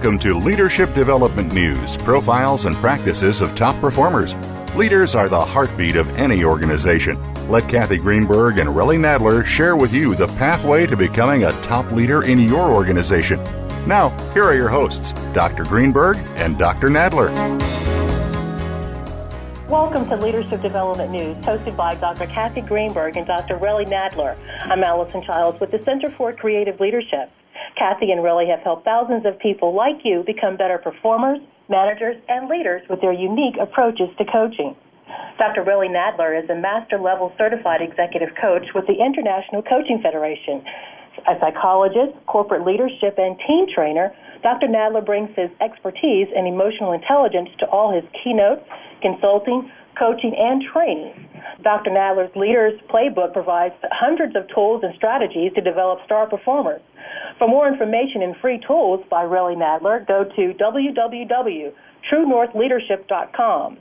Welcome to Leadership Development News profiles and practices of top performers. Leaders are the heartbeat of any organization. Let Kathy Greenberg and Relly Nadler share with you the pathway to becoming a top leader in your organization. Now, here are your hosts, Dr. Greenberg and Dr. Nadler. Welcome to Leadership Development News, hosted by Dr. Kathy Greenberg and Dr. Relly Nadler. I'm Allison Childs with the Center for Creative Leadership. Kathy and Relly have helped thousands of people like you become better performers, managers, and leaders with their unique approaches to coaching. Dr. Relly Nadler is a master level certified executive coach with the International Coaching Federation. A psychologist, corporate leadership, and team trainer, Dr. Nadler brings his expertise in emotional intelligence to all his keynotes, consulting, coaching, and training. Dr. Nadler's Leaders Playbook provides hundreds of tools and strategies to develop star performers. For more information and free tools by Relly Nadler, go to www.truenorthleadership.com.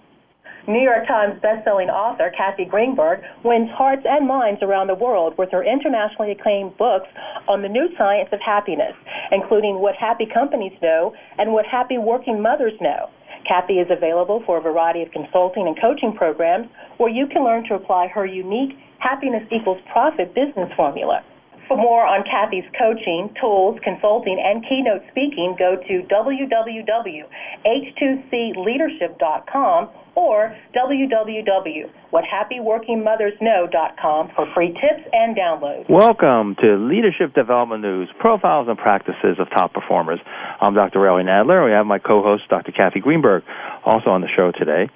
New York Times bestselling author Kathy Greenberg wins hearts and minds around the world with her internationally acclaimed books on the new science of happiness, including What Happy Companies Know and What Happy Working Mothers Know. Kathy is available for a variety of consulting and coaching programs where you can learn to apply her unique happiness equals profit business formula. For more on Kathy's coaching, tools, consulting, and keynote speaking, go to www.h2cleadership.com or www.whathappyworkingmothersknow.com for free tips and downloads. Welcome to Leadership Development News, Profiles and Practices of Top Performers. I'm Dr. Relly Nadler. We have my co-host, Dr. Kathy Greenberg, also on the show today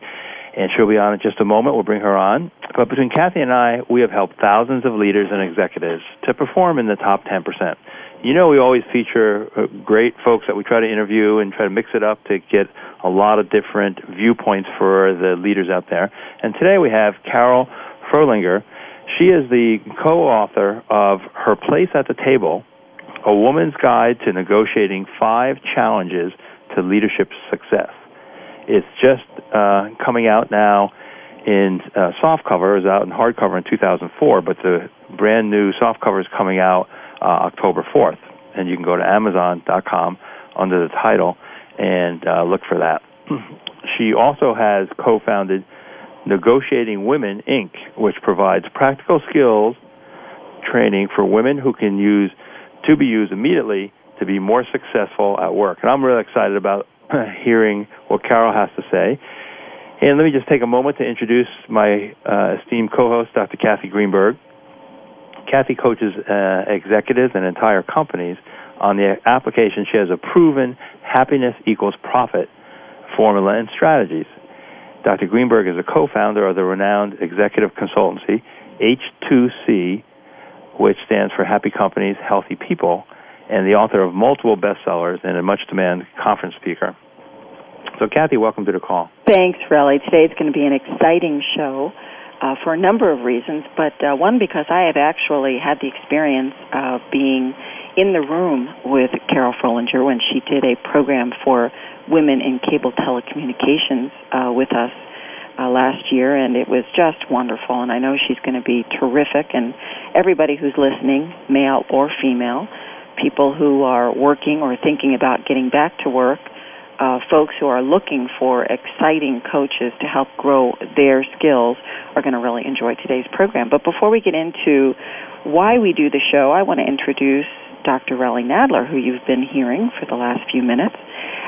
and she'll be on in just a moment. We'll bring her on. But between Kathy and I, we have helped thousands of leaders and executives to perform in the top 10%. You know, we always feature uh, great folks that we try to interview and try to mix it up to get a lot of different viewpoints for the leaders out there. And today we have Carol Frohlinger. She is the co-author of Her Place at the Table, A Woman's Guide to Negotiating Five Challenges to Leadership Success. It's just uh, coming out now in uh, soft cover. It was out in hardcover in 2004, but the brand new soft cover is coming out uh, October 4th, and you can go to Amazon.com under the title and uh, look for that. she also has co-founded Negotiating Women Inc., which provides practical skills training for women who can use to be used immediately to be more successful at work. And I'm really excited about hearing what Carol has to say. And let me just take a moment to introduce my uh, esteemed co-host, Dr. Kathy Greenberg. Kathy coaches uh, executives and entire companies on the application. She has a proven happiness equals profit formula and strategies. Dr. Greenberg is a co-founder of the renowned executive consultancy H2C, which stands for Happy Companies, Healthy People, and the author of multiple bestsellers and a much demanded conference speaker. So, Kathy, welcome to the call. Thanks, Relly. Today is going to be an exciting show uh, for a number of reasons, but uh, one because I have actually had the experience of being in the room with Carol Frohlinger when she did a program for women in cable telecommunications uh, with us uh, last year, and it was just wonderful. And I know she's going to be terrific. And everybody who's listening, male or female, people who are working or thinking about getting back to work, uh, folks who are looking for exciting coaches to help grow their skills are going to really enjoy today's program. But before we get into why we do the show, I want to introduce Dr. Relly Nadler, who you've been hearing for the last few minutes.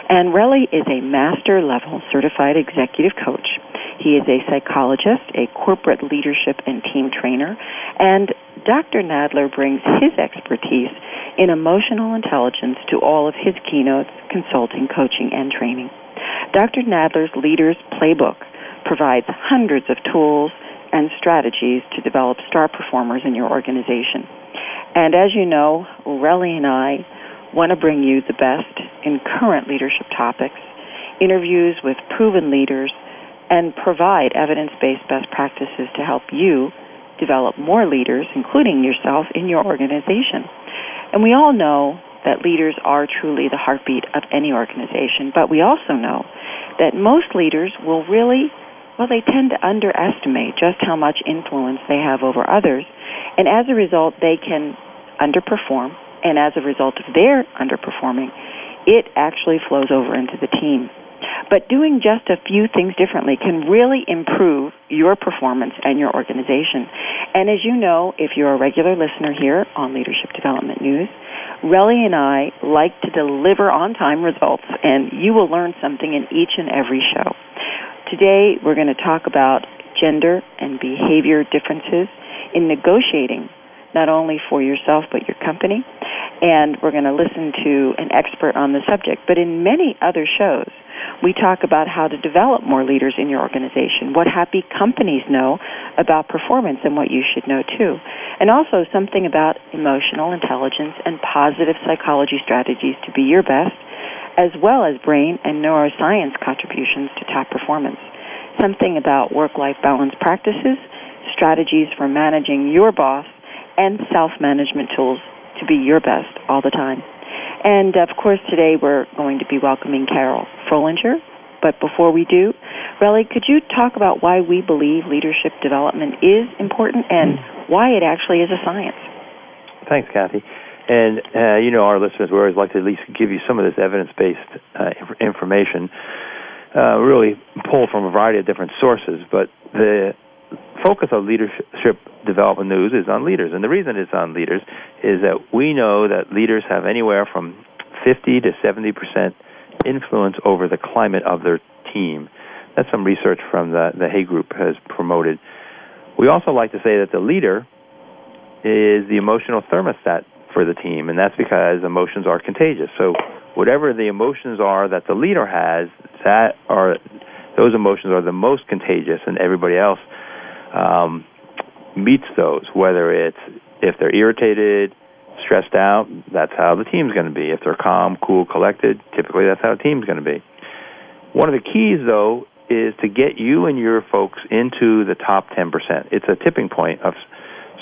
And Relly is a master level certified executive coach. He is a psychologist, a corporate leadership and team trainer, and Dr. Nadler brings his expertise in emotional intelligence to all of his keynotes, consulting, coaching, and training. Dr. Nadler's Leaders Playbook provides hundreds of tools, and strategies to develop star performers in your organization. And as you know, Relly and I want to bring you the best in current leadership topics, interviews with proven leaders, and provide evidence based best practices to help you develop more leaders, including yourself, in your organization. And we all know that leaders are truly the heartbeat of any organization, but we also know that most leaders will really, well, they tend to underestimate just how much influence they have over others, and as a result, they can underperform, and as a result of their underperforming, it actually flows over into the team. But doing just a few things differently can really improve your performance and your organization. And as you know, if you're a regular listener here on Leadership Development News, Relly and I like to deliver on time results, and you will learn something in each and every show. Today, we're going to talk about gender and behavior differences in negotiating, not only for yourself but your company. And we're going to listen to an expert on the subject. But in many other shows, we talk about how to develop more leaders in your organization, what happy companies know about performance and what you should know too. And also something about emotional intelligence and positive psychology strategies to be your best, as well as brain and neuroscience contributions to top performance. Something about work-life balance practices, strategies for managing your boss, and self-management tools to be your best all the time. And of course, today we're going to be welcoming Carol Frohlinger. But before we do, Relly, could you talk about why we believe leadership development is important and why it actually is a science? Thanks, Kathy. And uh, you know, our listeners, we always like to at least give you some of this evidence-based uh, information, uh, really pulled from a variety of different sources. But the focus of leadership development news is on leaders. And the reason it's on leaders is that we know that leaders have anywhere from 50 to 70 percent influence over the climate of their team. That's some research from the, the Hay Group has promoted. We also like to say that the leader is the emotional thermostat for the team, and that's because emotions are contagious. So whatever the emotions are that the leader has, that are those emotions are the most contagious, and everybody else um, meets those, whether it's if they're irritated, stressed out, that's how the team's going to be. If they're calm, cool, collected, typically that's how the team's going to be. One of the keys, though, is to get you and your folks into the top 10%. It's a tipping point of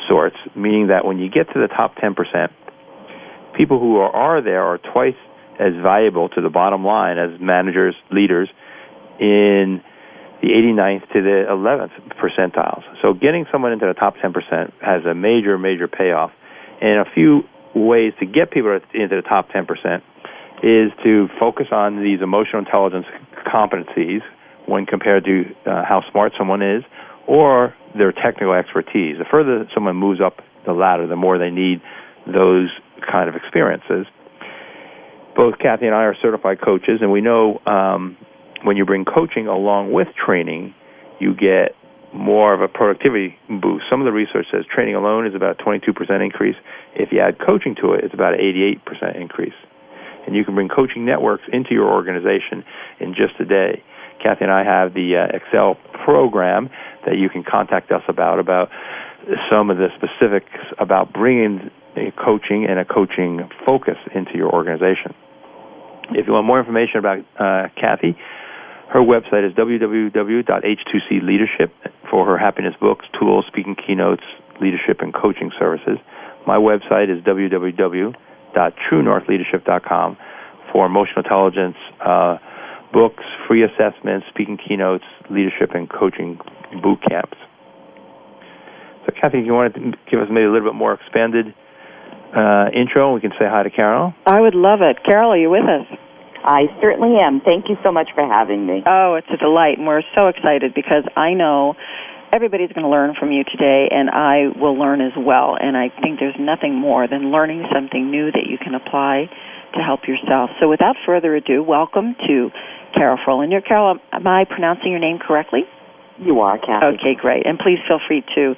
sorts, meaning that when you get to the top 10%, people who are, are there are twice as valuable to the bottom line as managers, leaders in the 89th to the 11th percentiles. So getting someone into the top 10% has a major, major payoff. And a few ways to get people into the top 10% is to focus on these emotional intelligence competencies when compared to uh, how smart someone is or their technical expertise. The further someone moves up the ladder, the more they need those kind of experiences. Both Kathy and I are certified coaches, and we know um, when you bring coaching along with training, you get more of a productivity boost. Some of the research says training alone is about a 22% increase. If you add coaching to it, it's about an 88% increase. And you can bring coaching networks into your organization in just a day. Kathy and I have the uh, Excel program that you can contact us about about some of the specifics about bringing coaching and a coaching focus into your organization. If you want more information about uh, Kathy, her website is www.h2cleadership for her happiness books, tools, speaking keynotes, leadership, and coaching services. My website is www.truenorthleadership.com for emotional intelligence uh, books, free assessments, speaking keynotes, leadership, and coaching boot camps. So, Kathy, if you want to give us maybe a little bit more expanded uh, intro, we can say hi to Carol. I would love it. Carol, are you with us? I certainly am. Thank you so much for having me. Oh, it's a delight, and we're so excited because I know everybody's going to learn from you today, and I will learn as well. And I think there's nothing more than learning something new that you can apply to help yourself. So, without further ado, welcome to Carol Frohlinger. Carol, am I pronouncing your name correctly? You are, Kathy. Okay, great. And please feel free to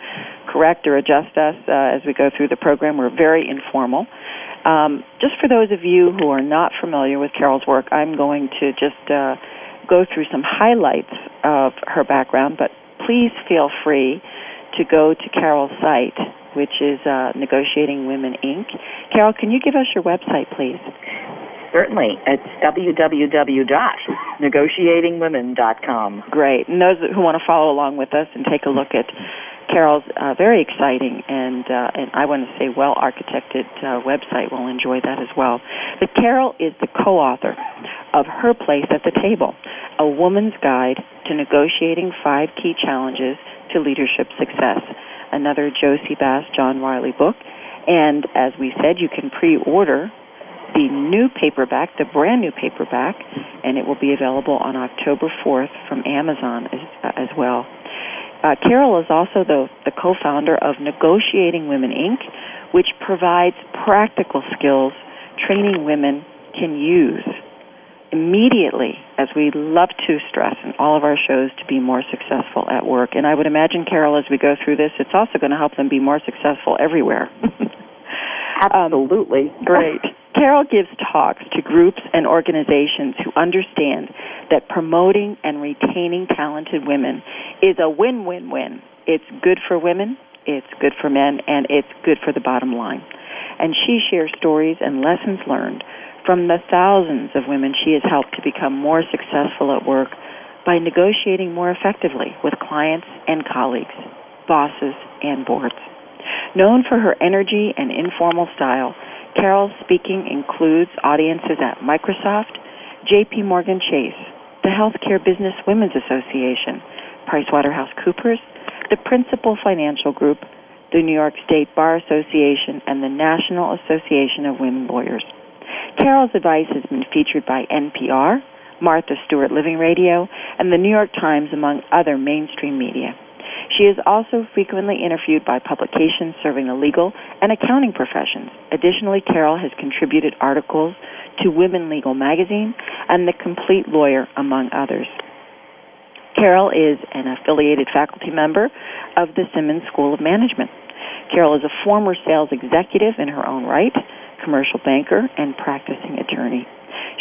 correct or adjust us uh, as we go through the program. We're very informal. Um, just for those of you who are not familiar with Carol's work, I'm going to just uh, go through some highlights of her background, but please feel free to go to Carol's site, which is uh, Negotiating Women Inc. Carol, can you give us your website, please? Certainly. It's www.negotiatingwomen.com. Great. And those who want to follow along with us and take a look at Carol's uh, very exciting and uh, and I want to say well architected uh, website will enjoy that as well. But Carol is the co-author of Her Place at the Table, a woman's guide to negotiating five key challenges to leadership success. Another Jossey-Bass John Wiley book. And as we said, you can pre-order the new paperback, the brand new paperback, and it will be available on October 4th from Amazon as, uh, as well. Uh, Carol is also the, the co-founder of Negotiating Women Inc., which provides practical skills training women can use immediately, as we love to stress in all of our shows, to be more successful at work. And I would imagine, Carol, as we go through this, it's also going to help them be more successful everywhere. Absolutely. Um, great. Carol gives talks to groups and organizations who understand that promoting and retaining talented women is a win-win-win. It's good for women, it's good for men, and it's good for the bottom line. And she shares stories and lessons learned from the thousands of women she has helped to become more successful at work by negotiating more effectively with clients and colleagues, bosses, and boards. Known for her energy and informal style, Carol's speaking includes audiences at Microsoft, JP Morgan Chase, the Healthcare Business Women's Association, PricewaterhouseCoopers, the Principal Financial Group, the New York State Bar Association, and the National Association of Women Lawyers. Carol's advice has been featured by NPR, Martha Stewart Living Radio, and the New York Times, among other mainstream media. She is also frequently interviewed by publications serving the legal and accounting professions. Additionally, Carol has contributed articles to Women Legal Magazine and The Complete Lawyer, among others. Carol is an affiliated faculty member of the Simmons School of Management. Carol is a former sales executive in her own right, commercial banker, and practicing attorney.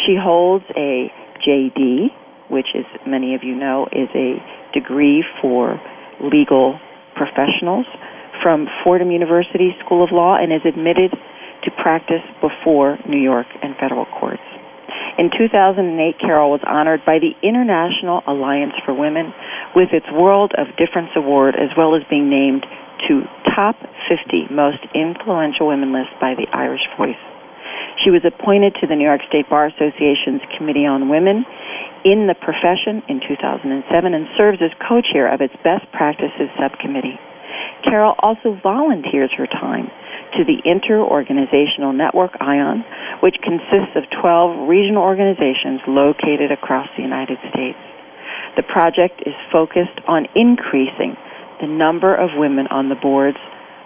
She holds a JD, which, as many of you know, is a degree for legal professionals from Fordham University School of Law and is admitted to practice before New York and federal courts. In 2008, Carol was honored by the International Alliance for Women with its World of Difference Award, as well as being named to Top 50 Most Influential Women list by the Irish Voice. She was appointed to the New York State Bar Association's Committee on Women in the profession in 2007 and serves as co-chair of its Best Practices Subcommittee. Carol also volunteers her time to the Inter-Organizational Network ION, which consists of 12 regional organizations located across the United States. The project is focused on increasing the number of women on the boards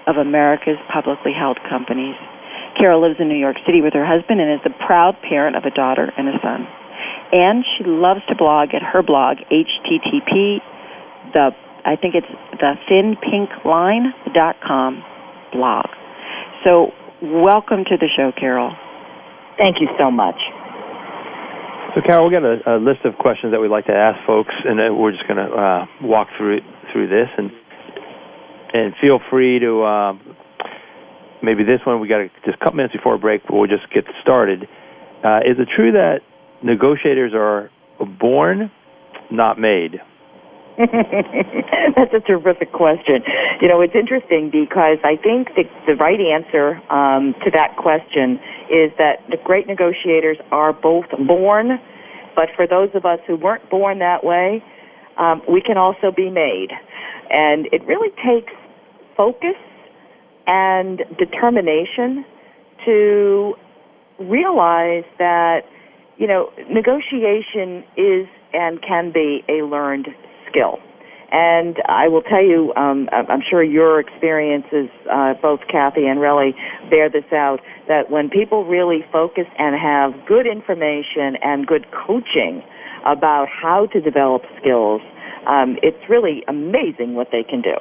of America's publicly held companies. Carol lives in New York City with her husband and is the proud parent of a daughter and a son and she loves to blog at her blog, http the I think it's the thinpinkline.com blog. So welcome to the show, Carol. Thank you so much. So, Carol, we've got a, a list of questions that we'd like to ask folks, and we're just going to uh, walk through through this, and and feel free to uh, maybe this one we got just a couple minutes before a break, but we'll just get started. Uh, is it true that negotiators are born, not made? That's a terrific question. You know, it's interesting because I think the, the right answer um, to that question is that the great negotiators are both born, but for those of us who weren't born that way, um, we can also be made. And it really takes focus and determination to realize that you know, negotiation is and can be a learned skill. And I will tell you, um, I'm sure your experiences, uh, both Kathy and Relly, bear this out, that when people really focus and have good information and good coaching about how to develop skills, um, it's really amazing what they can do.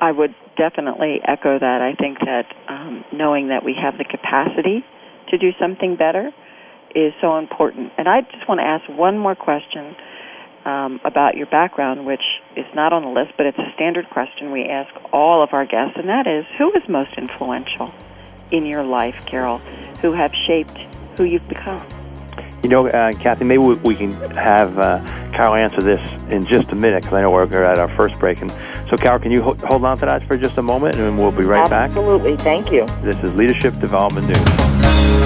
I would definitely echo that. I think that um, knowing that we have the capacity to do something better is so important. And I just want to ask one more question. Um, about your background, which is not on the list, but it's a standard question we ask all of our guests, and that is who is most influential in your life, Carol, who have shaped who you've become? You know, uh, Kathy, maybe we, we can have uh, Carol answer this in just a minute because I know we're at our first break. And so, Carol, can you ho- hold on to that for just a moment, and we'll be right back. Absolutely. Thank you. This is Leadership Development News.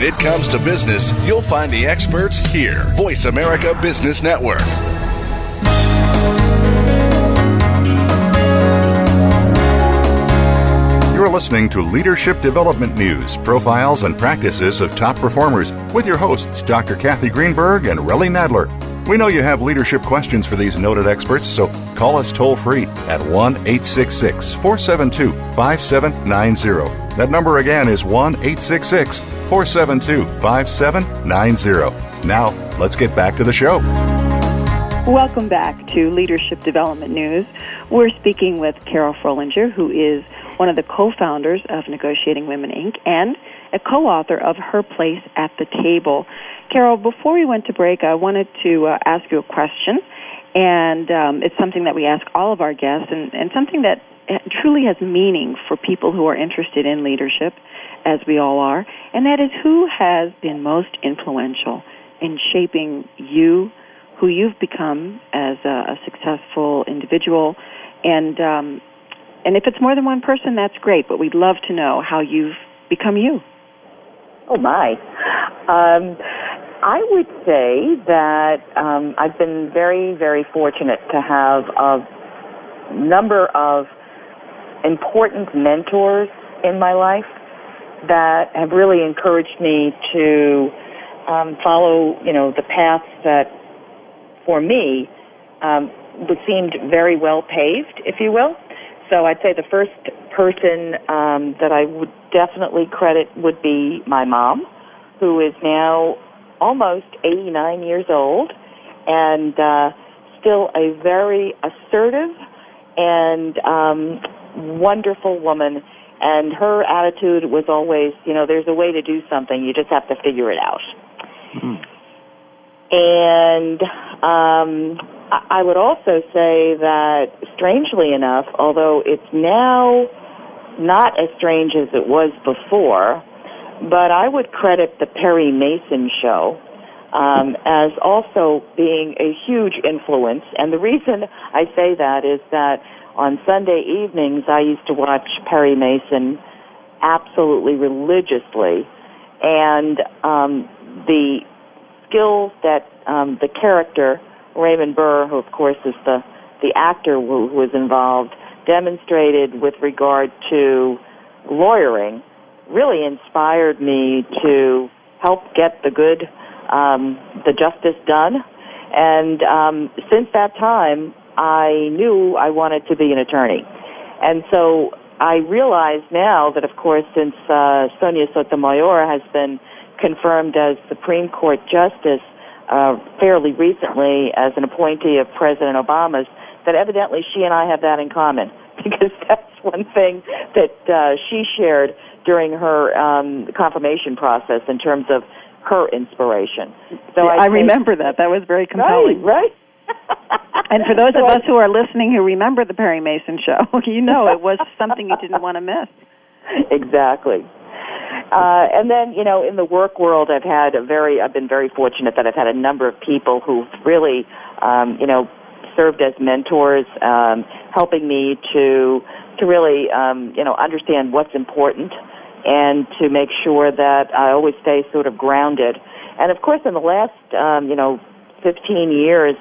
When it comes to business, you'll find the experts here. Voice America Business Network. You're listening to Leadership Development News, profiles and practices of top performers with your hosts, Dr. Kathy Greenberg and Relly Nadler. We know you have leadership questions for these noted experts, so call us toll free at 1 866 472 5790. That number again is 1 866 472 5790. Now, let's get back to the show. Welcome back to Leadership Development News. We're speaking with Carol Frohlinger, who is one of the co founders of Negotiating Women Inc. and a co author of Her Place at the Table. Carol, before we went to break, I wanted to uh, ask you a question, and um, it's something that we ask all of our guests, and, and something that truly has meaning for people who are interested in leadership, as we all are, and that is who has been most influential in shaping you, who you've become as a, a successful individual, and um, and if it's more than one person, that's great. But we'd love to know how you've become you. Oh my. Um, I would say that um, I've been very, very fortunate to have a number of important mentors in my life that have really encouraged me to um, follow, you know, the path that, for me, um, seemed very well paved, if you will. So I'd say the first person um, that I would definitely credit would be my mom, who is now almost 89 years old and uh, still a very assertive and um, wonderful woman. And her attitude was always, you know, there's a way to do something. You just have to figure it out. Mm-hmm. And um, I would also say that, strangely enough, although it's now not as strange as it was before, but I would credit the Perry Mason show um, as also being a huge influence. And the reason I say that is that on Sunday evenings I used to watch Perry Mason absolutely religiously, and um, the skills that um, the character Raymond Burr, who of course is the the actor who, who was involved, demonstrated with regard to lawyering really inspired me to help get the good, um, the justice done. And um, since that time, I knew I wanted to be an attorney. And so I realize now that, of course, since uh, Sonia Sotomayor has been confirmed as Supreme Court Justice uh, fairly recently as an appointee of President Obama's, that evidently she and I have that in common because that's one thing that uh, she shared during her um, confirmation process in terms of her inspiration. So yeah, I, I remember that. That was very compelling. Right. right. And for those so of us who are listening who remember the Perry Mason show, you know it was something you didn't want to miss. Exactly. Uh, and then, you know, in the work world, I've had a very, I've been very fortunate that I've had a number of people who've really, um, you know, served as mentors, um, helping me to, to really, um, you know, understand what's important and to make sure that I always stay sort of grounded. And of course, in the last, um, you know, 15 years,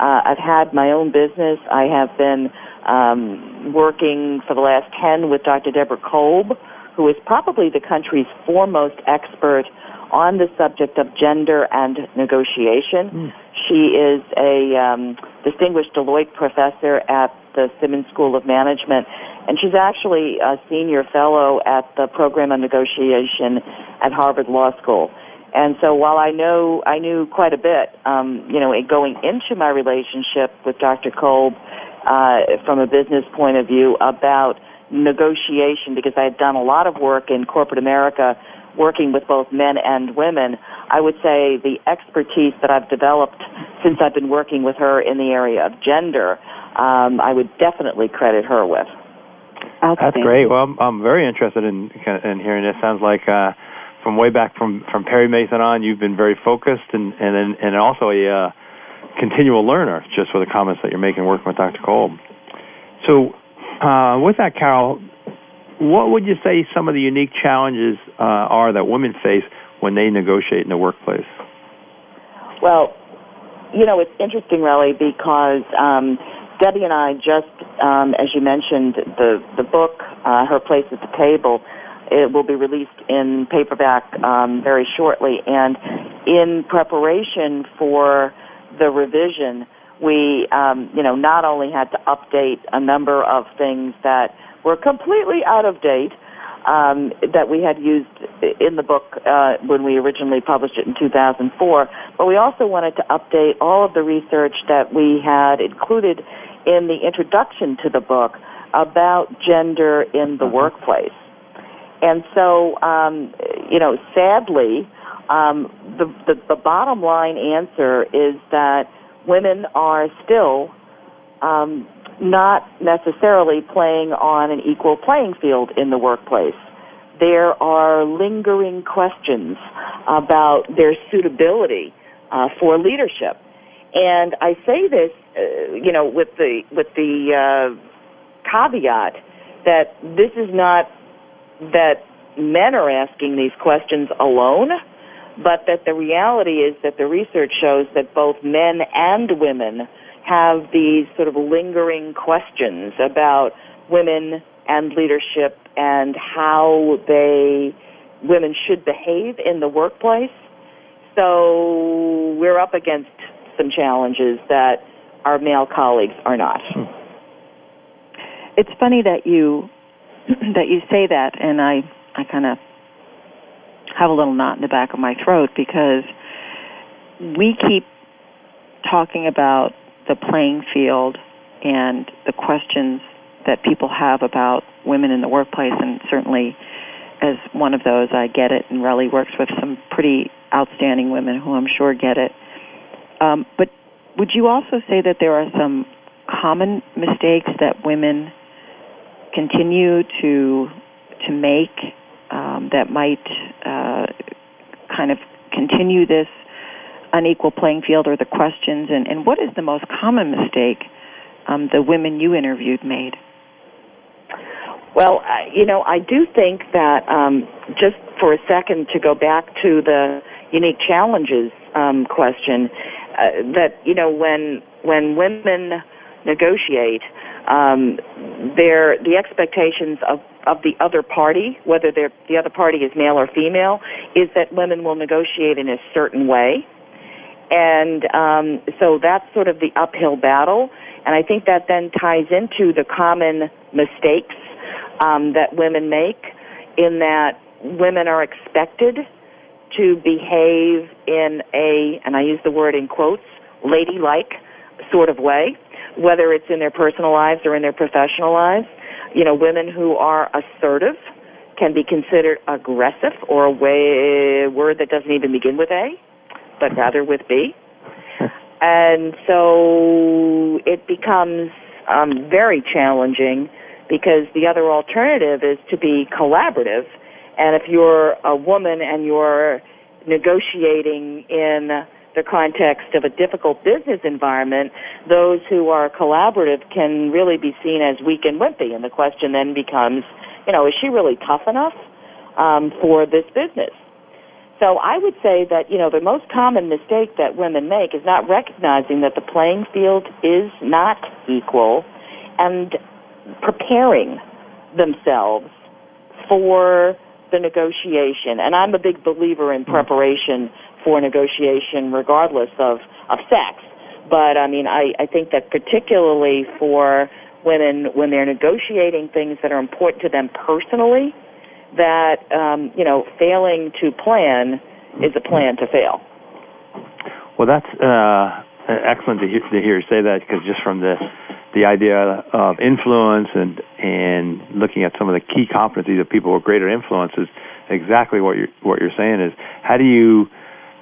uh, I've had my own business. I have been um, working for the last 10 with Dr. Deborah Kolb, who is probably the country's foremost expert on the subject of gender and negotiation. Mm. She is a um, distinguished Deloitte professor at the Simmons School of Management, and she's actually a senior fellow at the program on negotiation at Harvard Law School. And so while I know I knew quite a bit, um, you know, going into my relationship with Dr. Kolb uh, from a business point of view about negotiation, because I had done a lot of work in corporate America working with both men and women, I would say the expertise that I've developed since I've been working with her in the area of gender, um, I would definitely credit her with. That's great. Well, I'm, I'm very interested in in hearing this. Sounds like uh, from way back from from Perry Mason on, you've been very focused and and and also a uh, continual learner, just with the comments that you're making working with Dr. Kolb. So, uh, with that, Carol, what would you say some of the unique challenges uh, are that women face when they negotiate in the workplace? Well, you know, it's interesting, really, because um, Debbie and I just, um, as you mentioned, the the book, uh, Her Place at the Table, it will be released in paperback um, very shortly. And in preparation for the revision, we, um, you know, not only had to update a number of things that were completely out of date um, that we had used in the book uh, when we originally published it in 2004, but we also wanted to update all of the research that we had included in the introduction to the book about gender in the uh-huh. workplace. And so, um, you know, sadly, um, the, the, the bottom line answer is that women are still um, not necessarily playing on an equal playing field in the workplace. There are lingering questions about their suitability uh, for leadership, and I say this, uh, you know, with the with the uh, caveat that this is not that men are asking these questions alone but that the reality is that the research shows that both men and women have these sort of lingering questions about women and leadership and how they women should behave in the workplace. So we're up against some challenges that our male colleagues are not. Hmm. It's funny that you that you say that and I I kind of have a little knot in the back of my throat because we keep talking about the playing field and the questions that people have about women in the workplace and certainly as one of those I get it and Relly works with some pretty outstanding women who I'm sure get it. Um, but would you also say that there are some common mistakes that women continue to to make um, that might uh, kind of continue this unequal playing field or the questions? And, and what is the most common mistake um, the women you interviewed made? Well, uh, you know, I do think that um, just for a second to go back to the unique challenges um, question, uh, that you know when when women negotiate, um, their the expectations of of the other party, whether the other party is male or female, is that women will negotiate in a certain way. And um, so that's sort of the uphill battle. And I think that then ties into the common mistakes um, that women make in that women are expected to behave in a, and I use the word in quotes, ladylike sort of way, whether it's in their personal lives or in their professional lives You know, women who are assertive can be considered aggressive or a way, word that doesn't even begin with A, but rather with B. and so it becomes um, very challenging because the other alternative is to be collaborative. And if you're a woman and you're negotiating in the context of a difficult business environment, those who are collaborative can really be seen as weak and wimpy. And the question then becomes, you know, is she really tough enough um, for this business? So I would say that, you know, the most common mistake that women make is not recognizing that the playing field is not equal and preparing themselves for the negotiation. And I'm a big believer in preparation for negotiation regardless of, of sex. But I mean, I, I think that particularly for women, when they're negotiating things that are important to them personally, that, um, you know, failing to plan is a plan to fail. Well, that's uh, excellent to hear, to hear you say that because just from the the idea of influence and and looking at some of the key competencies of people with greater influence is exactly what you're what you're saying is how do you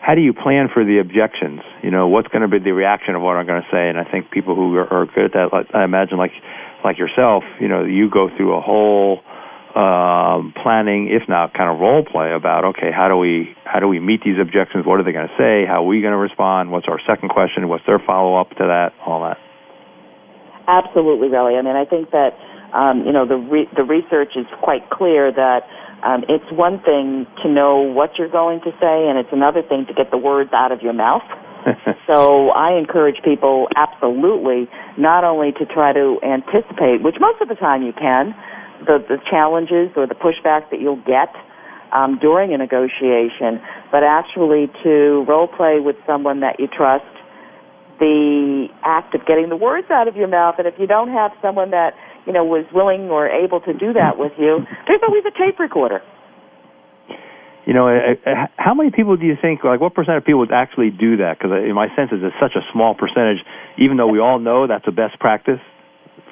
how do you plan for the objections? You know, what's going to be the reaction of what I'm going to say? And I think people who are, are good at that, I imagine, like like yourself, you know, you go through a whole um, planning, if not kind of role play about okay, how do we how do we meet these objections? What are they going to say? How are we going to respond? What's our second question? What's their follow up to that? All that. Absolutely, really. I mean, I think that um, you know the re- the research is quite clear that um, it's one thing to know what you're going to say, and it's another thing to get the words out of your mouth. so I encourage people absolutely not only to try to anticipate, which most of the time you can, the, the challenges or the pushback that you'll get um, during a negotiation, but actually to role play with someone that you trust the act of getting the words out of your mouth. And if you don't have someone that you know, was willing or able to do that with you, there's always a tape recorder. You know, eh, eh, how many people do you think, like, what percent of people would actually do that? Because uh, in my sense, it's such a small percentage, even though we all know that's a best practice.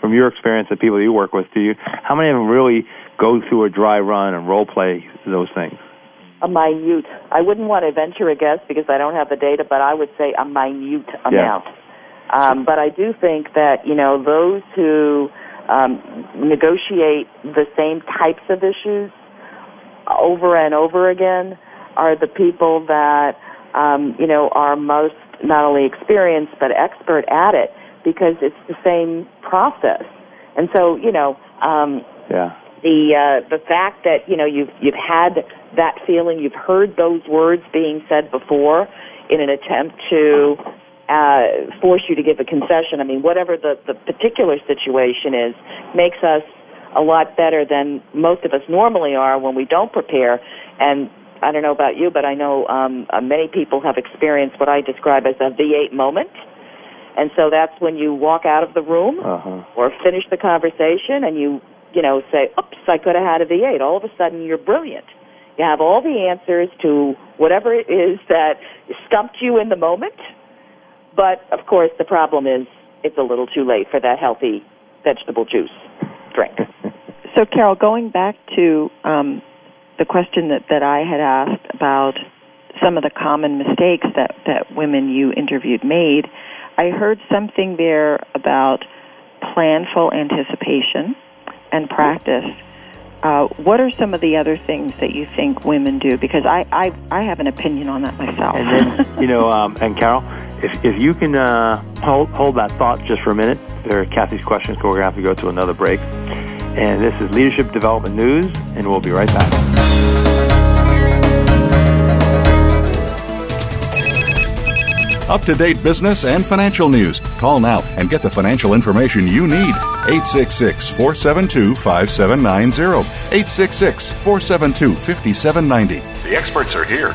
From your experience, the people you work with, do you, how many of them really go through a dry run and role play those things? A minute. I wouldn't want to venture a guess because I don't have the data, but I would say a minute amount. Yeah. Um, but I do think that, you know, those who um, negotiate the same types of issues over and over again are the people that um, you know are most not only experienced but expert at it because it's the same process. And so you know, um, yeah. the uh, the fact that you know you've you've had that feeling, you've heard those words being said before in an attempt to uh, force you to give a concession. I mean, whatever the, the particular situation is, makes us a lot better than most of us normally are when we don't prepare. And I don't know about you, but I know um, uh, many people have experienced what I describe as a V8 moment. And so that's when you walk out of the room uh-huh. or finish the conversation and you, you know, say, oops, I could have had a V8. All of a sudden you're brilliant. You have all the answers to whatever it is that stumped you in the moment but of course, the problem is it's a little too late for that healthy vegetable juice drink. so, Carol, going back to um, the question that, that I had asked about some of the common mistakes that, that women you interviewed made, I heard something there about planful anticipation and practice. Uh, what are some of the other things that you think women do? Because I, I, I have an opinion on that myself. And then, you know, um, and Carol, if, if you can uh, hold, hold that thought just for a minute, there are Kathy's questions, we're going to have to go to another break. And this is Leadership Development News, and we'll be right back. Up to date business and financial news. Call now and get the financial information you need. 866 472 5790. 866 472 5790. The experts are here.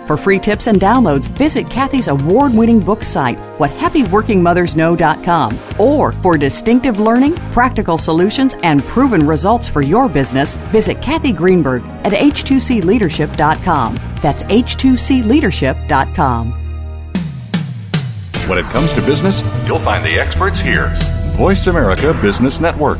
For free tips and downloads, visit Kathy's award winning book site, whathappyworkingmothersknow.com. Or for distinctive learning, practical solutions, and proven results for your business, visit Kathy Greenberg at h2cleadership.com. That's h2cleadership.com. When it comes to business, you'll find the experts here. Voice America Business Network.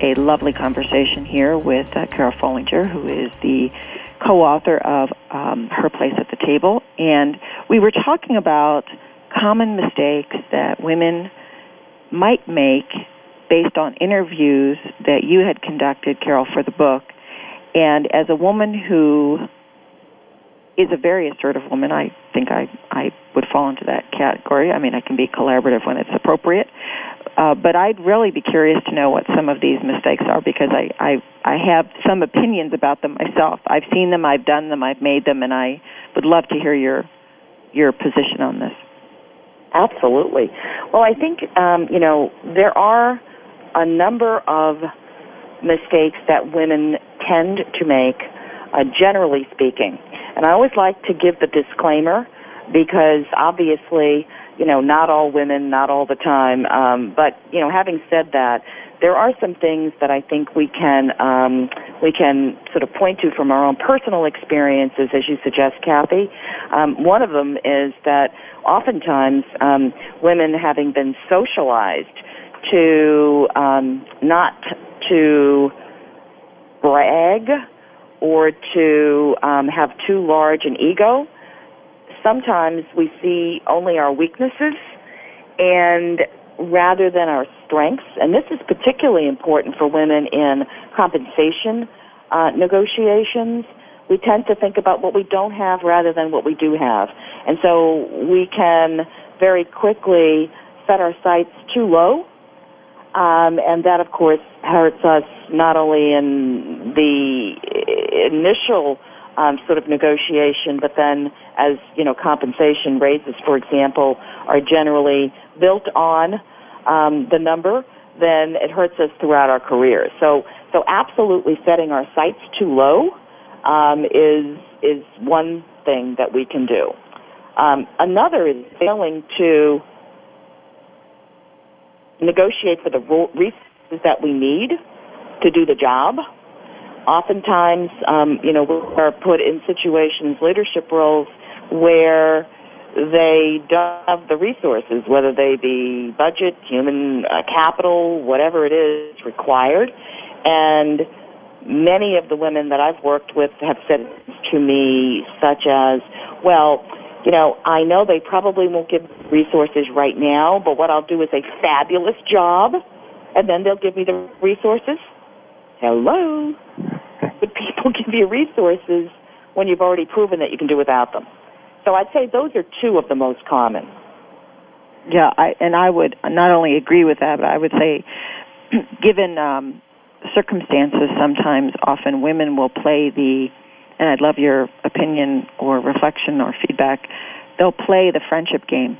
a lovely conversation here with uh, Carol Frohlinger, who is the co-author of um, Her Place at the Table, and we were talking about common mistakes that women might make based on interviews that you had conducted, Carol, for the book. And as a woman who is a very assertive woman, I think I, I would fall into that category. I mean, I can be collaborative when it's appropriate. Uh, but I'd really be curious to know what some of these mistakes are because I, I I have some opinions about them myself. I've seen them, I've done them, I've made them, and I would love to hear your your position on this. Absolutely. Well, I think um, you know there are a number of mistakes that women tend to make, uh, generally speaking, and I always like to give the disclaimer because obviously you know, not all women, not all the time. Um, but you know, having said that, there are some things that I think we can um, we can sort of point to from our own personal experiences, as you suggest, Kathy. Um, one of them is that oftentimes um, women, having been socialized to um, not to brag or to um, have too large an ego sometimes we see only our weaknesses and rather than our strengths. And this is particularly important for women in compensation uh, negotiations. We tend to think about what we don't have rather than what we do have. And so we can very quickly set our sights too low. Um, and that, of course, hurts us not only in the initial um, sort of negotiation, but then as you know, compensation raises, for example, are generally built on um, the number, then it hurts us throughout our careers. So, so absolutely setting our sights too low um, is is one thing that we can do. Um, another is failing to negotiate for the resources that we need to do the job oftentimes, um, you know, we are put in situations, leadership roles, where they don't have the resources, whether they be budget, human uh, capital, whatever it is required. And many of the women that I've worked with have said to me, such as, well, you know, I know they probably won't give resources right now, but what I'll do is a fabulous job, and then they'll give me the resources. Hello? Would people give you resources when you've already proven that you can do without them? So I'd say those are two of the most common. Yeah, I, and I would not only agree with that, but I would say, given um, circumstances, sometimes often women will play the, and I'd love your opinion or reflection or feedback, they'll play the friendship game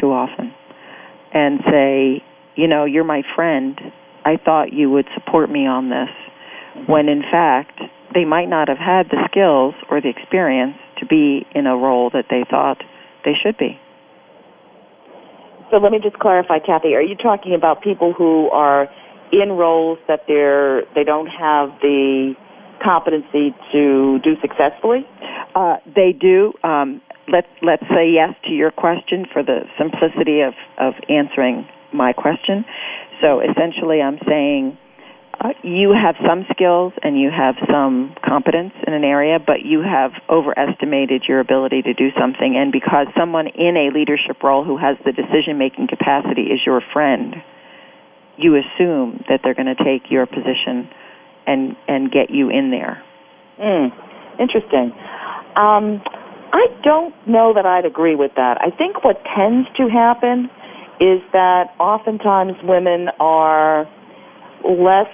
too often and say, you know, you're my friend, I thought you would support me on this, when in fact they might not have had the skills or the experience to be in a role that they thought they should be. So let me just clarify, Kathy. Are you talking about people who are in roles that they're they don't have the competency to do successfully? Uh, they do. Um, let let's say yes to your question for the simplicity of of answering my question. So essentially, I'm saying you have some skills and you have some competence in an area, but you have overestimated your ability to do something. And because someone in a leadership role who has the decision making capacity is your friend, you assume that they're going to take your position and and get you in there. Mm, interesting. Um, I don't know that I'd agree with that. I think what tends to happen is that oftentimes women are less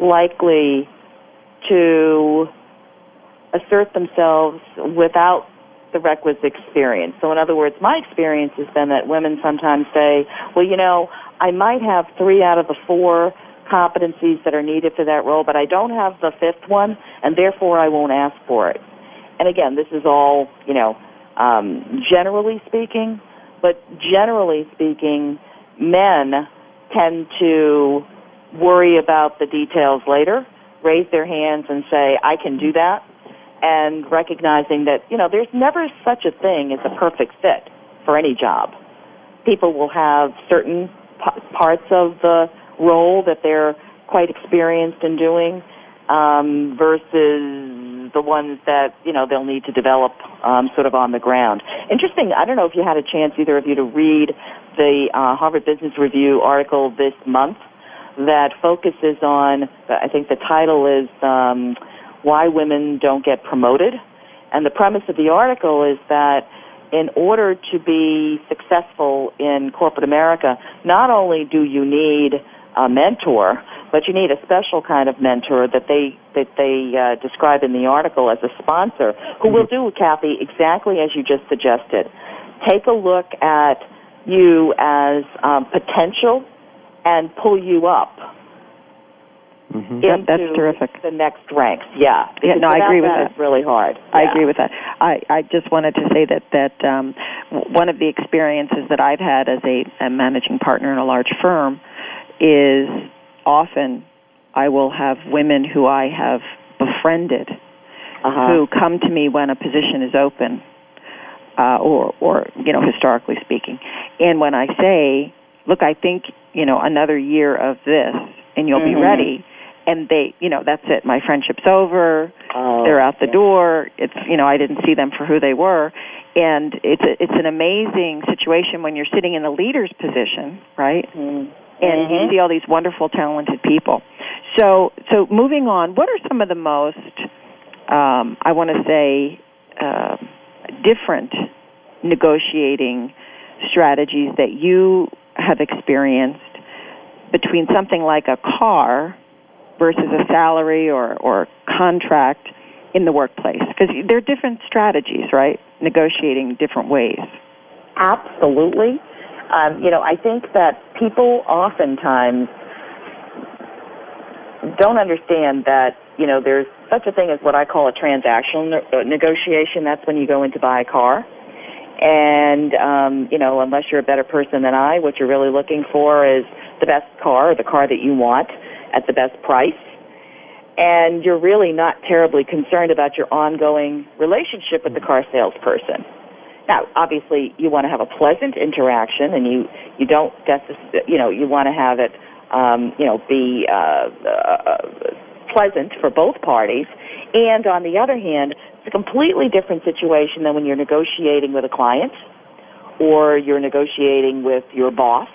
likely to assert themselves without the requisite experience. So in other words, my experience has been that women sometimes say, well, you know, I might have three out of the four competencies that are needed for that role, but I don't have the fifth one, and therefore I won't ask for it. And again, this is all, you know, um, generally speaking, but generally speaking, men tend to worry about the details later, raise their hands and say, I can do that, and recognizing that, you know, there's never such a thing as a perfect fit for any job. People will have certain p- parts of the role that they're quite experienced in doing um, versus the ones that you know they'll need to develop um, sort of on the ground. Interesting. I don't know if you had a chance either of you to read the uh, Harvard Business Review article this month that focuses on, I think the title is um, Why Women Don't Get Promoted. And the premise of the article is that in order to be successful in corporate America, not only do you need a mentor, but you need a special kind of mentor that they that they uh, describe in the article as a sponsor, who will do, Kathy, exactly as you just suggested. Take a look at you as um, potential and pull you up mm-hmm. into that's terrific. the next ranks. Yeah, yeah no, I agree with that. It's really hard. I agree with that. I, I just wanted to say that that um, one of the experiences that I've had as a, a managing partner in a large firm is often I will have women who I have befriended uh-huh. who come to me when a position is open, uh, or or you know historically speaking, and when I say, look, I think you know another year of this, and you'll mm-hmm. be ready. And they, you know, that's it. My friendship's over. Oh, They're out the yeah. door. It's, you know, I didn't see them for who they were, and it's a, it's an amazing situation when you're sitting in the leader's position, right? Mm-hmm and you see all these wonderful, talented people. So, so moving on, what are some of the most, um, I want to say, uh, different negotiating strategies that you have experienced between something like a car versus a salary or, or contract in the workplace? Because there are different strategies, right? Negotiating different ways. Absolutely. Um, you know, I think that people oftentimes don't understand that, you know, there's such a thing as what I call a transactional ne- uh, negotiation. That's when you go in to buy a car. And, um, you know, unless you're a better person than I, what you're really looking for is the best car, the car that you want at the best price. And you're really not terribly concerned about your ongoing relationship with the car salesperson. Now, obviously, you want to have a pleasant interaction, and you you don't you know you want to have it um, you know be uh, uh, pleasant for both parties. And on the other hand, it's a completely different situation than when you're negotiating with a client, or you're negotiating with your boss,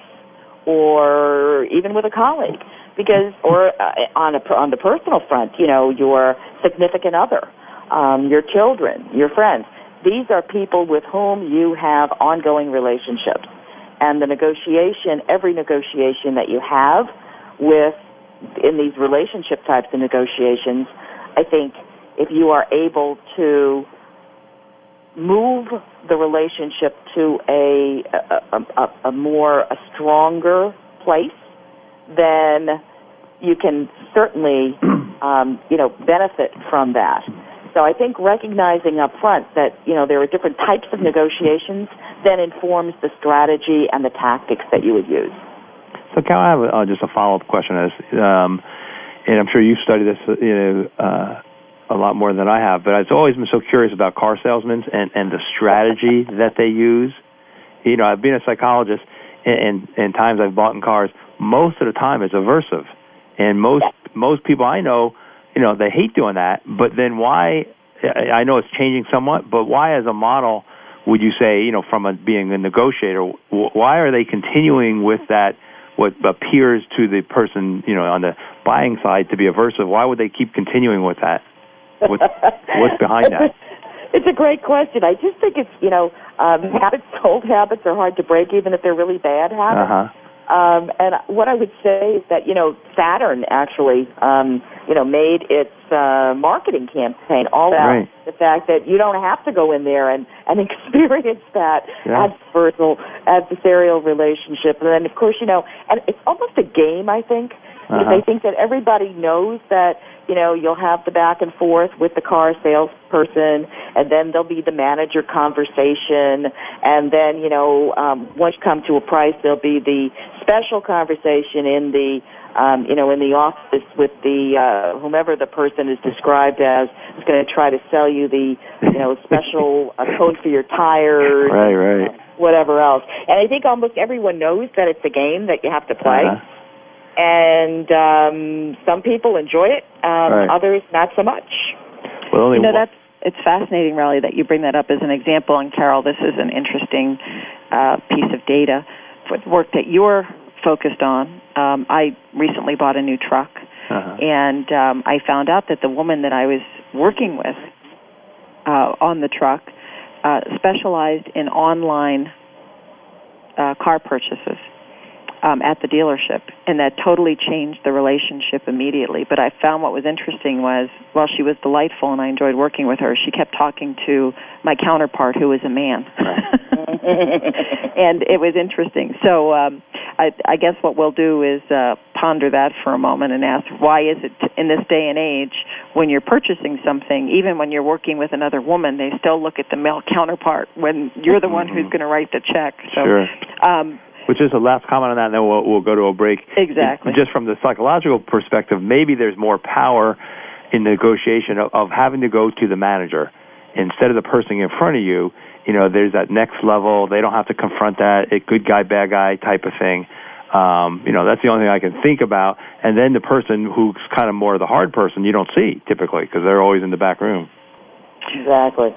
or even with a colleague, because or uh, on a on the personal front, you know your significant other, um, your children, your friends these are people with whom you have ongoing relationships. And the negotiation, every negotiation that you have with, in these relationship types of negotiations, I think if you are able to move the relationship to a, a, a, a more, a stronger place, then you can certainly, um, you know, benefit from that. So I think recognizing up front that, you know, there are different types of negotiations then informs the strategy and the tactics that you would use. So, Cal, I have uh, just a follow-up question. As, um, and I'm sure you've studied this, you know, uh, a lot more than I have, but I've always been so curious about car salesmen and, and the strategy that they use. You know, I've been a psychologist, and, and, times I've bought in cars. Most of the time, it's aversive, and most most people I know, you know, they hate doing that. But then why? I know it's changing somewhat, but why, as a model, would you say, you know, from a, being a negotiator, why are they continuing with that? What appears to the person, you know, on the buying side to be aversive? Why would they keep continuing with that? What's, what's behind that? It's a great question. I just think it's you know um, habits, old habits are hard to break, even if they're really bad habits. Uh-huh. Um, and what I would say is that you know Saturn actually um, you know made its uh, marketing campaign all about right. the fact that you don't have to go in there and and experience that yeah. adversarial adversarial relationship. And then of course you know, and it's almost a game. I think uh-huh. they think that everybody knows that you know, you'll have the back and forth with the car salesperson, and then there'll be the manager conversation, and then, you know, um, once you come to a price, there'll be the special conversation in the, um, you know, in the office with the uh, whomever the person is described as is going to try to sell you the, you know, special uh, code for your tires, right, right, whatever else. And I think almost everyone knows that it's a game that you have to play. Uh-huh and um, some people enjoy it, um, right. others not so much. Well, only you know that's it's fascinating, Relly, that you bring that up as an example. And Carol, this is an interesting uh, piece of data for the work that you're focused on. Um, I recently bought a new truck, uh-huh. and um, I found out that the woman that I was working with uh, on the truck uh, specialized in online uh, car purchases um, at the dealership, and that totally changed the relationship immediately. But I found what was interesting was, while she was delightful and I enjoyed working with her, she kept talking to my counterpart, who was a man, and it was interesting. So um, I, I guess what we'll do is uh, ponder that for a moment and ask, why is it in this day and age when you're purchasing something, even when you're working with another woman, they still look at the male counterpart when you're the one who's going to write the check. So, sure. um, which is the last comment on that, and then we'll, we'll go to a break. Exactly. Just from the psychological perspective, maybe there's more power in negotiation of, of having to go to the manager instead of the person in front of you. You know, there's that next level. They don't have to confront that a good guy, bad guy type of thing. Um, you know, that's the only thing I can think about. And then the person who's kind of more the hard person, you don't see typically because they're always in the back room. Exactly.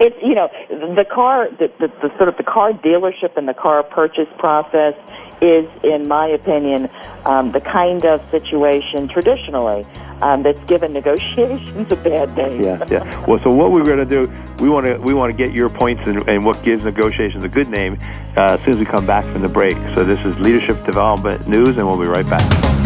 It's you know the car the, the, the sort of the car dealership and the car purchase process is, in my opinion, um, the kind of situation traditionally um, that's given negotiations a bad name. Yeah, yeah. Well, so what we're going to do, we want to we want to get your points and, and what gives negotiations a good name uh, as soon as we come back from the break. So this is Leadership Development News, and we'll be right back.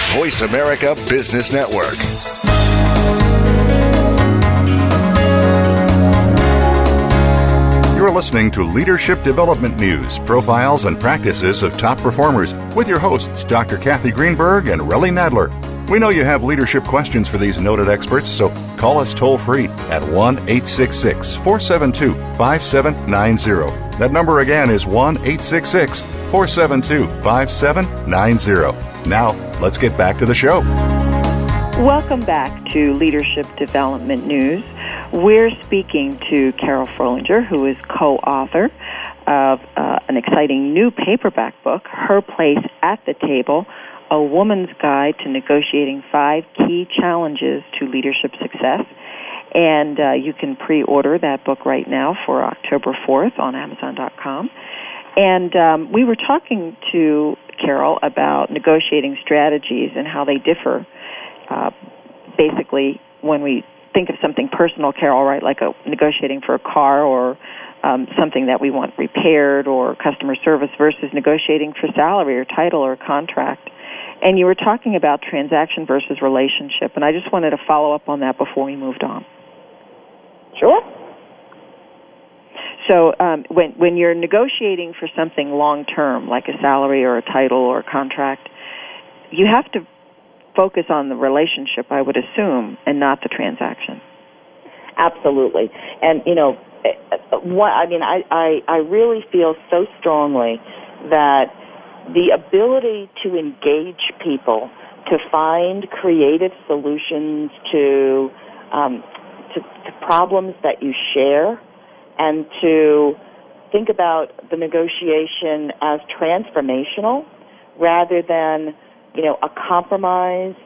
Voice America Business Network. You're listening to Leadership Development News, profiles and practices of top performers with your hosts, Dr. Kathy Greenberg and Relly Nadler. We know you have leadership questions for these noted experts, so call us toll free at 1 866 472 5790. That number again is 1 866 472 5790. Now, let's get back to the show. Welcome back to Leadership Development News. We're speaking to Carol Frohlinger, who is co author of uh, an exciting new paperback book, Her Place at the Table a Woman's Guide to Negotiating Five Key Challenges to Leadership Success. And uh, you can pre order that book right now for October 4th on Amazon.com. And um, we were talking to Carol about negotiating strategies and how they differ. Uh, basically, when we think of something personal, Carol, right, like a, negotiating for a car or um, something that we want repaired or customer service versus negotiating for salary or title or contract. And you were talking about transaction versus relationship, and I just wanted to follow up on that before we moved on. Sure. So um, when when you're negotiating for something long term, like a salary or a title or a contract, you have to focus on the relationship, I would assume, and not the transaction. Absolutely, and you know, what I mean, I I, I really feel so strongly that the ability to engage people, to find creative solutions to, um, to, to problems that you share, and to think about the negotiation as transformational rather than, you know, a compromised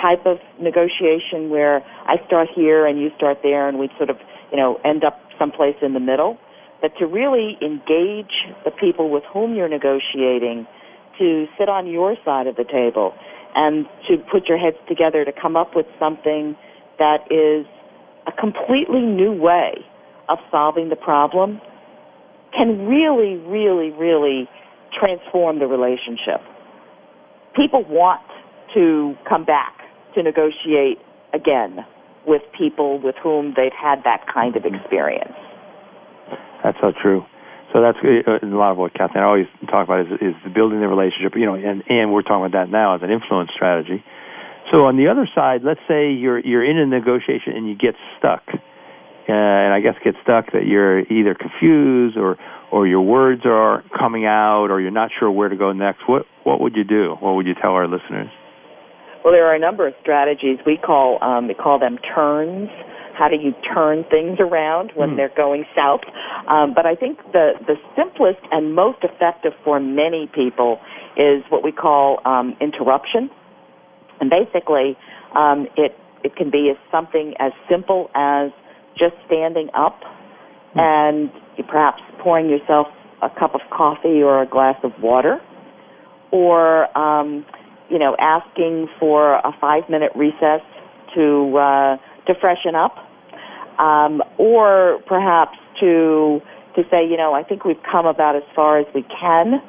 type of negotiation where I start here and you start there and we sort of, you know, end up someplace in the middle. But to really engage the people with whom you're negotiating to sit on your side of the table and to put your heads together to come up with something that is a completely new way of solving the problem can really, really, really transform the relationship. People want to come back to negotiate again with people with whom they've had that kind of experience. That's so true. So that's uh, a lot of what Catherine always talk about is, is building the relationship. You know, and and we're talking about that now as an influence strategy. So on the other side, let's say you're you're in a negotiation and you get stuck, and I guess get stuck that you're either confused or or your words are coming out or you're not sure where to go next. What what would you do? What would you tell our listeners? Well, there are a number of strategies. We call um, we call them turns how do you turn things around when mm. they're going south? Um, but I think the the simplest and most effective for many people is what we call um, interruption, and basically um, it it can be as something as simple as just standing up and perhaps pouring yourself a cup of coffee or a glass of water, or um, you know asking for a five minute recess to uh, to freshen up, um, or perhaps to to say, you know, I think we've come about as far as we can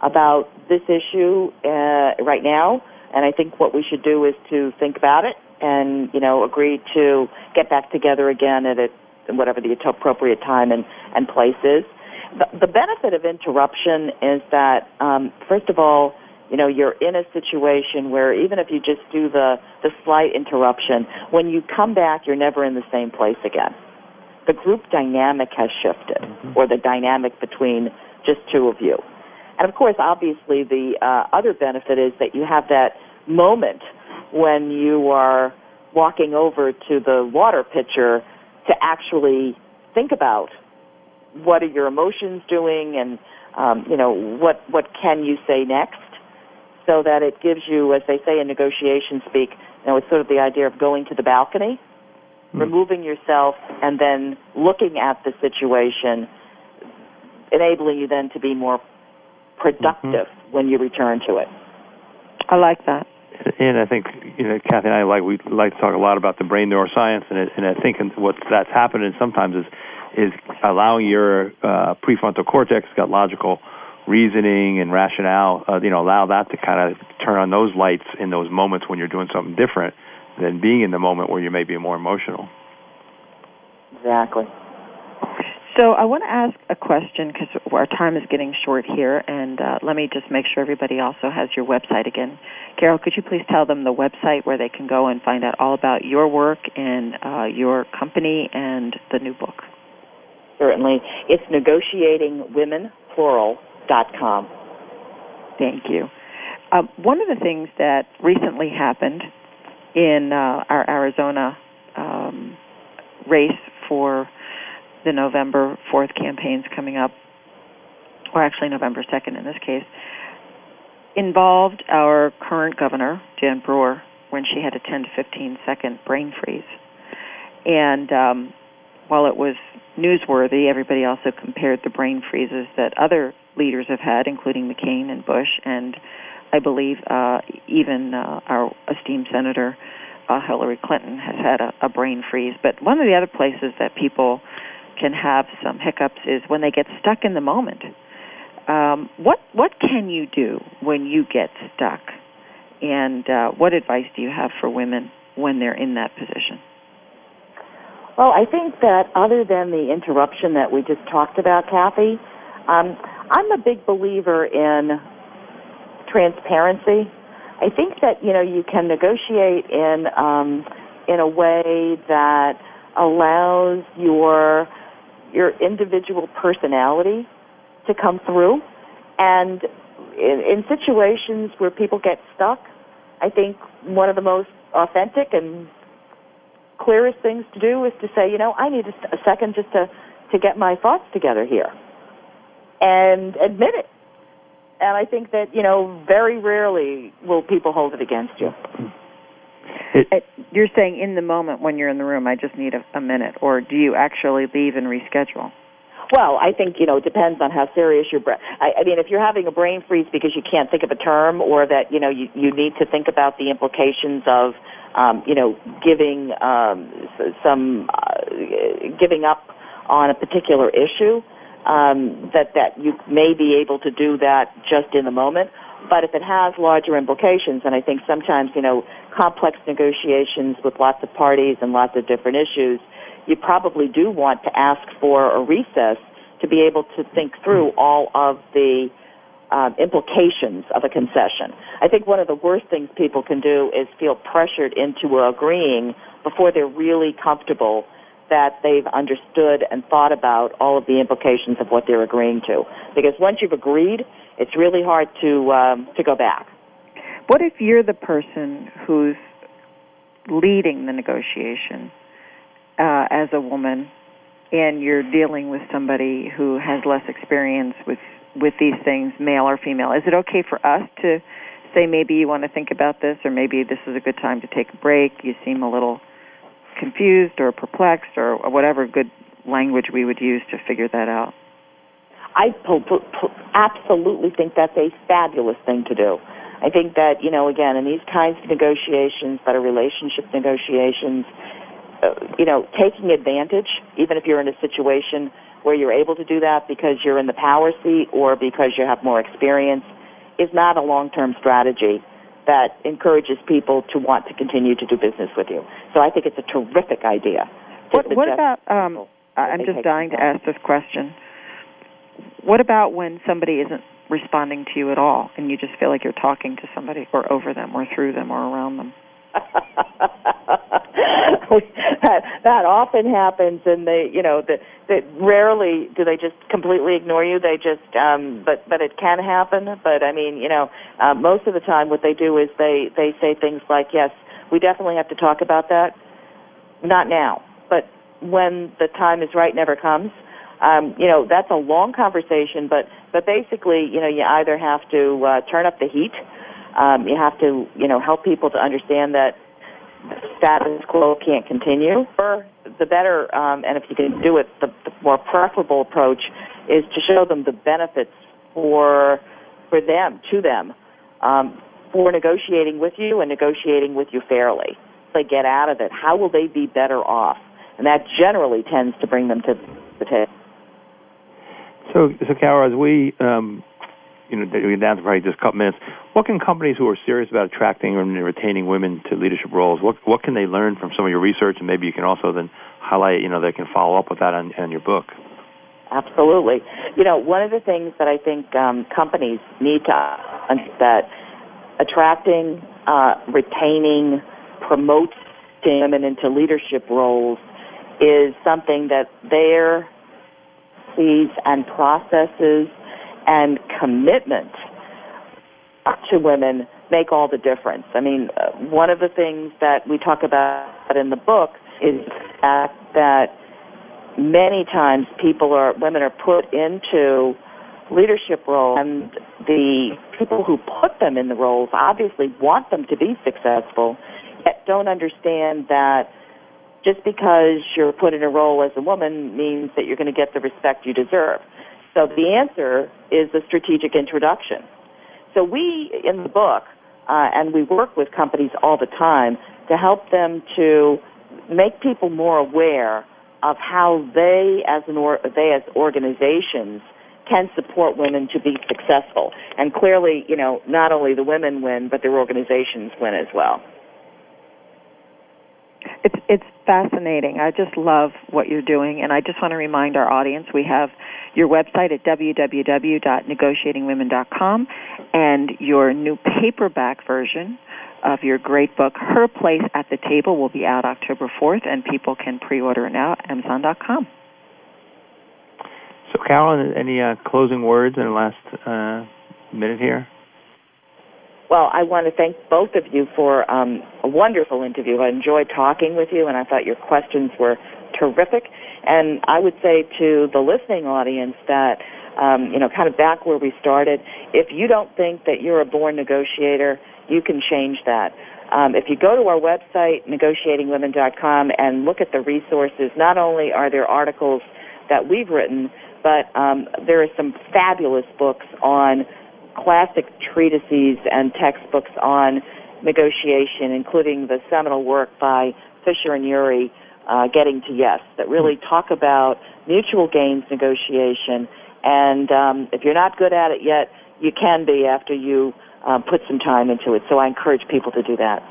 about this issue uh, right now, and I think what we should do is to think about it and you know agree to get back together again at it whatever the appropriate time and, and place is. The, the benefit of interruption is that, um, first of all, you know you're in a situation where even if you just do the the slight interruption when you come back you're never in the same place again the group dynamic has shifted mm-hmm. or the dynamic between just two of you and of course obviously the uh, other benefit is that you have that moment when you are walking over to the water pitcher to actually think about what are your emotions doing and um, you know what what can you say next so that it gives you, as they say in negotiation speak, you know, it's sort of the idea of going to the balcony, mm. removing yourself, and then looking at the situation, enabling you then to be more productive mm-hmm. when you return to it. I like that. And I think you know, Kathy and I like we like to talk a lot about the brain neuroscience, and, it, and I think what that's happening sometimes is is allowing your uh, prefrontal cortex, got logical reasoning and rationale, uh, you know, allow that to kind of turn on those lights in those moments when you're doing something different than being in the moment where you may be more emotional. Exactly. So I want to ask a question because our time is getting short here, and uh, let me just make sure everybody also has your website again. Carol, could you please tell them the website where they can go and find out all about your work and uh, your company and the new book? Certainly. It's negotiatingwomenplural.com. Thank you. Uh, one of the things that recently happened in uh, our Arizona um, race for the November 4th campaigns coming up, or actually November 2nd in this case, involved our current governor, Jan Brewer, when she had a 10 to 15 second brain freeze. And um, while it was newsworthy, everybody also compared the brain freezes that other leaders have had, including McCain and Bush, and I believe uh, even uh, our esteemed Senator uh, Hillary Clinton has had a, a brain freeze. But one of the other places that people can have some hiccups is when they get stuck in the moment. Um, what what can you do when you get stuck, and uh, what advice do you have for women when they're in that position? Well, I think that other than the interruption that we just talked about, Kathy, um, I'm a big believer in transparency. I think that you know you can negotiate in um, in a way that allows your your individual personality to come through. And in, in situations where people get stuck, I think one of the most authentic and clearest things to do is to say, you know, I need a, a second just to, to get my thoughts together here and admit it. And I think that, you know, very rarely will people hold it against you. It, you're saying in the moment when you're in the room, I just need a, a minute, or do you actually leave and reschedule? Well, I think you know it depends on how serious your brain. I, I mean, if you're having a brain freeze because you can't think of a term, or that you know you you need to think about the implications of um, you know giving um, some uh, giving up on a particular issue, um, that that you may be able to do that just in the moment. But if it has larger implications, and I think sometimes, you know, complex negotiations with lots of parties and lots of different issues, you probably do want to ask for a recess to be able to think through all of the um, implications of a concession. I think one of the worst things people can do is feel pressured into agreeing before they're really comfortable that they've understood and thought about all of the implications of what they're agreeing to. Because once you've agreed, it's really hard to um, to go back. What if you're the person who's leading the negotiation uh, as a woman, and you're dealing with somebody who has less experience with with these things, male or female? Is it okay for us to say maybe you want to think about this, or maybe this is a good time to take a break? You seem a little confused or perplexed, or whatever good language we would use to figure that out. I absolutely think that's a fabulous thing to do. I think that, you know, again, in these kinds of negotiations that are relationship negotiations, uh, you know, taking advantage, even if you're in a situation where you're able to do that because you're in the power seat or because you have more experience, is not a long-term strategy that encourages people to want to continue to do business with you. So I think it's a terrific idea. What, what about, um, I'm just dying to ask this question what about when somebody isn't responding to you at all and you just feel like you're talking to somebody or over them or through them or around them? that that often happens and they you know that that rarely do they just completely ignore you. They just um but but it can happen. But i mean you know uh, most of the time what they do is they they say things like yes we definitely have to talk about that. Not now. But when the time is right never comes um, you know, that's a long conversation, but, but basically, you know, you either have to uh, turn up the heat, um, you have to, you know, help people to understand that status quo can't continue, or the better, um, and if you can do it, the, the more preferable approach is to show them the benefits for for them, to them, um, for negotiating with you and negotiating with you fairly. They get out of it, how will they be better off? And that generally tends to bring them to the table. So, Carol, as we um, you know, we're down to probably just a couple minutes. What can companies who are serious about attracting and retaining women to leadership roles, what what can they learn from some of your research, and maybe you can also then highlight, you know, they can follow up with that on, on your book. Absolutely. You know, one of the things that I think um, companies need to that attracting, uh, retaining, promoting women into leadership roles is something that their and processes and commitment to women make all the difference. I mean, uh, one of the things that we talk about in the book is the fact that many times people are women are put into leadership roles and the people who put them in the roles obviously want them to be successful yet don't understand that just because you're put in a role as a woman means that you're going to get the respect you deserve. So the answer is a strategic introduction. So we, in the book, uh, and we work with companies all the time to help them to make people more aware of how they, as an or, they as organizations, can support women to be successful. And clearly, you know, not only the women win, but their organizations win as well. It's it's fascinating. I just love what you're doing, and I just want to remind our audience we have your website at www.negotiatingwomen.com and your new paperback version of your great book, Her Place at the Table, will be out October 4th, and people can pre-order it now at Amazon.com. So, Carolyn, any uh, closing words in the last uh, minute here? Well, I want to thank both of you for um, a wonderful interview. I enjoyed talking with you, and I thought your questions were terrific. And I would say to the listening audience that, um, you know, kind of back where we started, if you don't think that you're a born negotiator, you can change that. Um, if you go to our website, negotiatingwomen.com, and look at the resources, not only are there articles that we've written, but um, there are some fabulous books on classic treatises and textbooks on negotiation, including the seminal work by Fisher and Ury, uh, Getting to Yes, that really talk about mutual gains negotiation. And um, if you're not good at it yet, you can be after you um, put some time into it. So I encourage people to do that.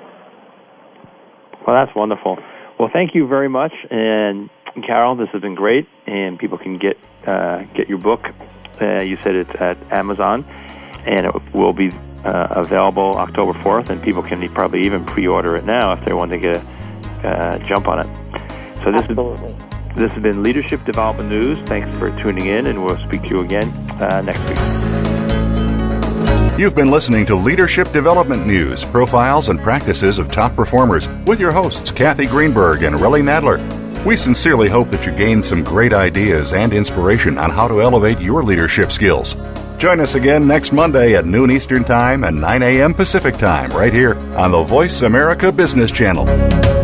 Well, that's wonderful. Well, thank you very much, and Carol, this has been great, and people can get uh, get your book. Uh, you said it's at Amazon and it will be uh, available October 4th, and people can probably even pre-order it now if they want to get a uh, jump on it. So this Absolutely. Is, this has been Leadership Development News. Thanks for tuning in, and we'll speak to you again uh, next week. You've been listening to Leadership Development News, profiles and practices of top performers with your hosts, Kathy Greenberg and Relly Nadler. We sincerely hope that you gained some great ideas and inspiration on how to elevate your leadership skills. Join us again next Monday at noon Eastern Time and 9 a.m. Pacific Time right here on the Voice America Business Channel.